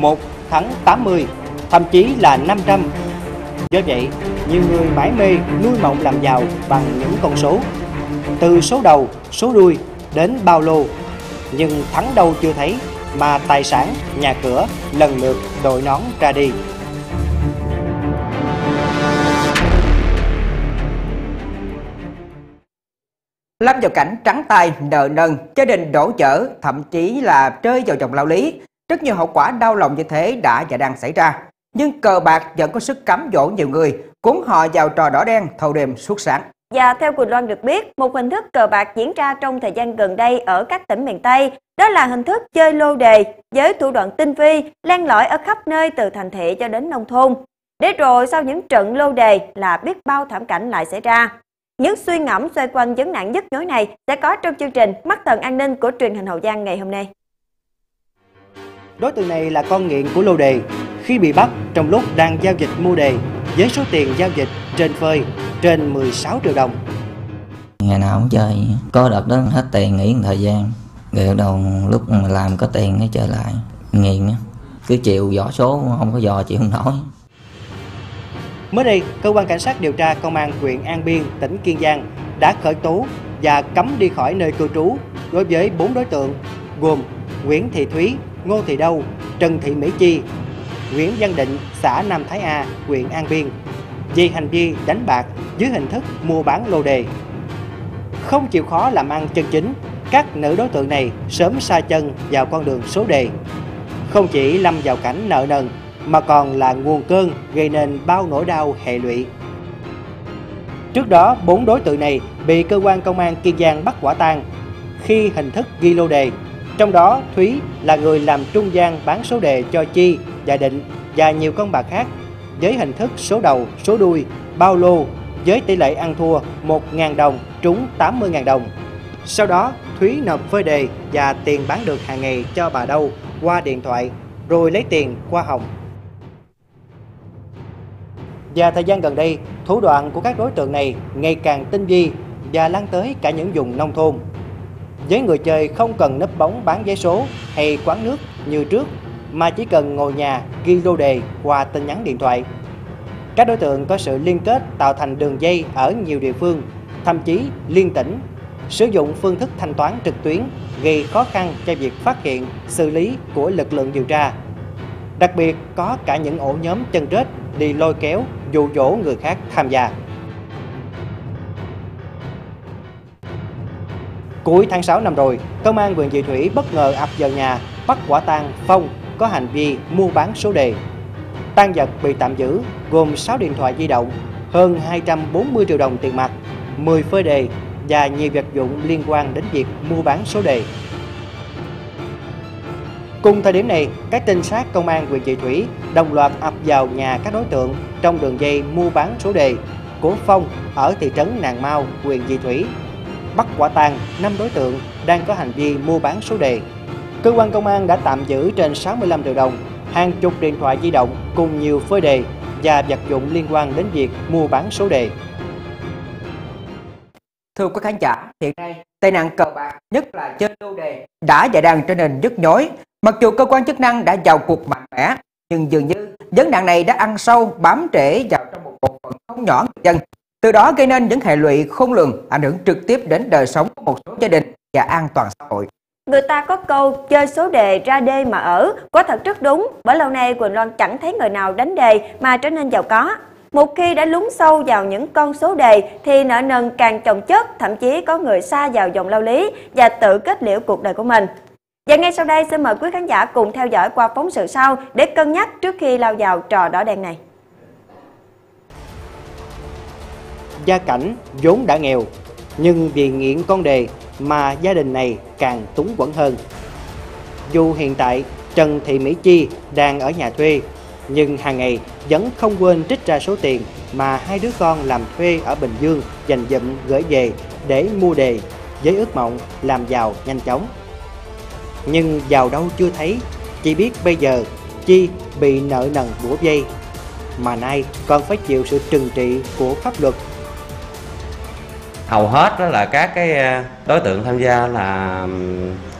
một thắng 80, thậm chí là 500. Do vậy, nhiều người mãi mê nuôi mộng làm giàu bằng những con số. Từ số đầu, số đuôi đến bao lô. Nhưng thắng đâu chưa thấy mà tài sản, nhà cửa lần lượt đội nón ra đi. Lâm vào cảnh trắng tay, nợ nần, gia đình đổ chở, thậm chí là rơi vào chồng lao lý. Rất nhiều hậu quả đau lòng như thế đã và đang xảy ra. Nhưng cờ bạc vẫn có sức cám dỗ nhiều người, cuốn họ vào trò đỏ đen thâu đêm suốt sáng. Và theo Quỳnh Loan được biết, một hình thức cờ bạc diễn ra trong thời gian gần đây ở các tỉnh miền Tây, đó là hình thức chơi lô đề với thủ đoạn tinh vi, len lỏi ở khắp nơi từ thành thị cho đến nông thôn. Để rồi sau những trận lô đề là biết bao thảm cảnh lại xảy ra. Những suy ngẫm xoay quanh vấn nạn nhức nhối này sẽ có trong chương trình Mắt thần an ninh của truyền hình Hậu Giang ngày hôm nay. Đối tượng này là con nghiện của lô đề. Khi bị bắt trong lúc đang giao dịch mua đề với số tiền giao dịch trên phơi trên 16 triệu đồng. Ngày nào cũng chơi, có đợt đó hết tiền nghỉ một thời gian. Rồi đầu lúc mà làm có tiền mới chơi lại, nghiện. Cứ chịu dò số không có dò chịu không nổi. Mới đây, cơ quan cảnh sát điều tra công an huyện An Biên, tỉnh Kiên Giang đã khởi tố và cấm đi khỏi nơi cư trú đối với bốn đối tượng gồm Nguyễn Thị Thúy, Ngô Thị Đâu, Trần Thị Mỹ Chi, Nguyễn Văn Định, xã Nam Thái A, huyện An Biên vì hành vi đánh bạc dưới hình thức mua bán lô đề. Không chịu khó làm ăn chân chính, các nữ đối tượng này sớm xa chân vào con đường số đề. Không chỉ lâm vào cảnh nợ nần mà còn là nguồn cơn gây nên bao nỗi đau hệ lụy. Trước đó, bốn đối tượng này bị cơ quan công an Kiên Giang bắt quả tang khi hình thức ghi lô đề. Trong đó, Thúy là người làm trung gian bán số đề cho Chi gia Định và nhiều con bạc khác với hình thức số đầu, số đuôi, bao lô với tỷ lệ ăn thua 1.000 đồng trúng 80.000 đồng. Sau đó, Thúy nộp phơi đề và tiền bán được hàng ngày cho bà Đâu qua điện thoại rồi lấy tiền qua Hồng. Và thời gian gần đây, thủ đoạn của các đối tượng này ngày càng tinh vi và lan tới cả những vùng nông thôn. Với người chơi không cần nấp bóng bán vé số hay quán nước như trước, mà chỉ cần ngồi nhà ghi lô đề qua tin nhắn điện thoại. Các đối tượng có sự liên kết tạo thành đường dây ở nhiều địa phương, thậm chí liên tỉnh, sử dụng phương thức thanh toán trực tuyến gây khó khăn cho việc phát hiện, xử lý của lực lượng điều tra. Đặc biệt có cả những ổ nhóm chân rết đi lôi kéo, dụ dỗ người khác tham gia. Cuối tháng 6 năm rồi, công an huyện Dị Thủy bất ngờ ập vào nhà bắt quả tang Phong có hành vi mua bán số đề. Tăng vật bị tạm giữ gồm 6 điện thoại di động, hơn 240 triệu đồng tiền mặt, 10 phơi đề và nhiều vật dụng liên quan đến việc mua bán số đề. Cùng thời điểm này, các trinh sát công an huyện Dị Thủy đồng loạt ập vào nhà các đối tượng trong đường dây mua bán số đề của Phong ở thị trấn Nàng Mau, huyện Dị Thủy. Bắt quả tang 5 đối tượng đang có hành vi mua bán số đề. Cơ quan công an đã tạm giữ trên 65 triệu đồng, hàng chục điện thoại di động cùng nhiều phơi đề và vật dụng liên quan đến việc mua bán số đề. Thưa quý khán giả, hiện nay tệ nạn cờ bạc, nhất là chơi lô đề, đã và đang trở nên nhức nhối. Mặc dù cơ quan chức năng đã vào cuộc mạnh mẽ, nhưng dường như vấn nạn này đã ăn sâu, bám rễ vào trong một bộ phận không nhỏ người dân. Từ đó gây nên những hệ lụy khôn lường, ảnh hưởng trực tiếp đến đời sống của một số gia đình và an toàn xã hội. Người ta có câu chơi số đề ra đê mà ở, có thật rất đúng, bởi lâu nay Quỳnh Loan chẳng thấy người nào đánh đề mà trở nên giàu có. Một khi đã lún sâu vào những con số đề thì nợ nần càng chồng chất, thậm chí có người xa vào dòng lao lý và tự kết liễu cuộc đời của mình. Và ngay sau đây xin mời quý khán giả cùng theo dõi qua phóng sự sau để cân nhắc trước khi lao vào trò đỏ đen này. Gia cảnh vốn đã nghèo, nhưng vì nghiện con đề mà gia đình này càng túng quẫn hơn. Dù hiện tại Trần Thị Mỹ Chi đang ở nhà thuê, nhưng hàng ngày vẫn không quên trích ra số tiền mà hai đứa con làm thuê ở Bình Dương dành dụm gửi về để mua đề với ước mộng làm giàu nhanh chóng. Nhưng giàu đâu chưa thấy, chỉ biết bây giờ Chi bị nợ nần bủa dây, mà nay còn phải chịu sự trừng trị của pháp luật hầu hết đó là các cái ờ, đối tượng tham gia là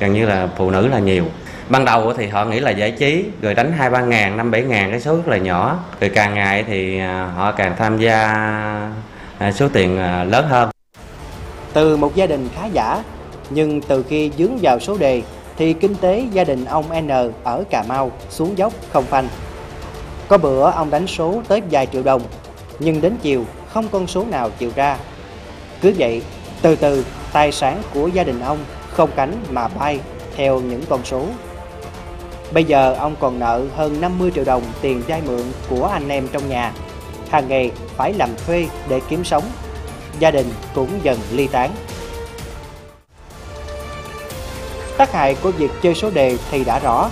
gần như là phụ nữ là nhiều ban đầu thì họ nghĩ là giải trí rồi đánh hai ba ngàn năm bảy ngàn cái số rất là nhỏ rồi càng ngày thì ờ, họ càng tham gia ờ, số tiền lớn hơn Từ một gia đình khá giả, nhưng từ khi dướng vào số đề thì kinh tế gia đình ông N ở Cà Mau xuống dốc không phanh. Có bữa ông đánh số tới vài triệu đồng, nhưng đến chiều không con số nào chịu ra. Cứ vậy, từ từ tài sản của gia đình ông không cánh mà bay theo những con số. Bây giờ ông còn nợ hơn 50 triệu đồng tiền vay mượn của anh em trong nhà. Hàng ngày phải làm thuê để kiếm sống. Gia đình cũng dần ly tán. Tác hại của việc chơi số đề thì đã rõ,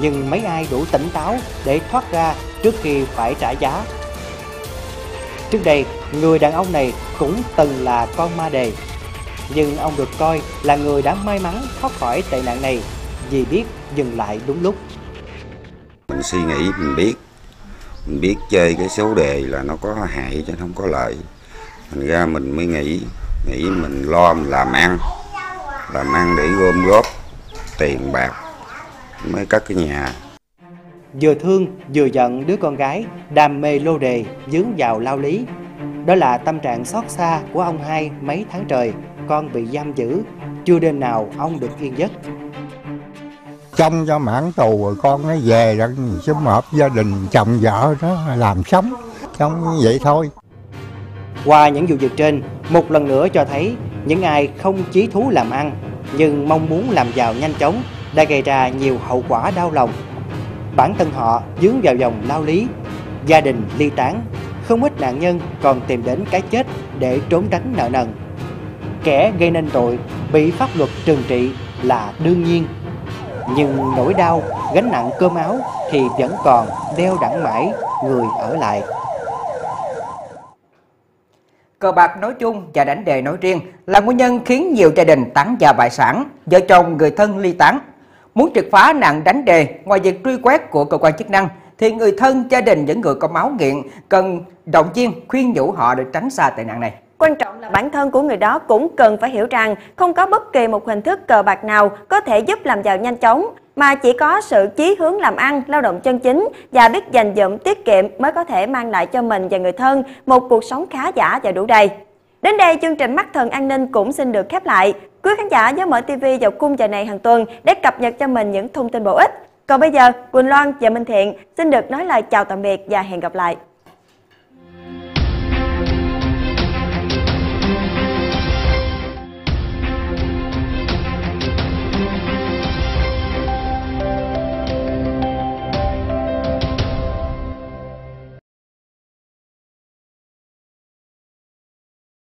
nhưng mấy ai đủ tỉnh táo để thoát ra trước khi phải trả giá. Trước đây, người đàn ông này cũng từng là con ma đề, nhưng ông được coi là người đã may mắn thoát khỏi tệ nạn này vì biết dừng lại đúng lúc. mình suy nghĩ mình biết. Mình biết chơi cái số đề là nó có hại chứ không có lợi. Thành ra mình mới nghĩ nghĩ mình lo mình làm ăn. Làm ăn để gom góp tiền bạc. Mới cất cái nhà. Vừa thương vừa giận đứa con gái đam mê lô đề dướng vào lao lý. Đó là tâm trạng xót xa của ông hai mấy tháng trời con bị giam giữ, chưa đêm nào ông được yên giấc. trông cho mãn tù rồi con nó về rồi sum họp gia đình chồng vợ nó làm sống trông như vậy thôi Qua những vụ việc trên, một lần nữa cho thấy những ai không chí thú làm ăn nhưng mong muốn làm giàu nhanh chóng đã gây ra nhiều hậu quả đau lòng. Bản thân họ dướng vào dòng lao lý, gia đình ly tán, không ít nạn nhân còn tìm đến cái chết để trốn tránh nợ nần. Kẻ gây nên tội bị pháp luật trừng trị là đương nhiên. Nhưng nỗi đau, gánh nặng cơm áo thì vẫn còn đeo đẳng mãi người ở lại. Cờ bạc nói chung và đánh đề nói riêng là nguyên nhân khiến nhiều gia đình tán gia bại sản, vợ chồng người thân ly tán. Muốn triệt phá nạn đánh đề, ngoài việc truy quét của cơ quan chức năng, thì người thân, gia đình những người có máu nghiện cần động viên khuyên nhủ họ để tránh xa tệ nạn này. Quan trọng là bản thân của người đó cũng cần phải hiểu rằng không có bất kỳ một hình thức cờ bạc nào có thể giúp làm giàu nhanh chóng, mà chỉ có sự chí hướng làm ăn, lao động chân chính và biết dành dụm tiết kiệm mới có thể mang lại cho mình và người thân một cuộc sống khá giả và đủ đầy. Đến đây chương trình Mắt Thần An ninh cũng xin được khép lại. Quý khán giả nhớ mở TV vào khung giờ này hàng tuần để cập nhật cho mình những thông tin bổ ích. Còn bây giờ, Quỳnh Loan và Minh Thiện xin được nói lời chào tạm biệt và hẹn gặp lại.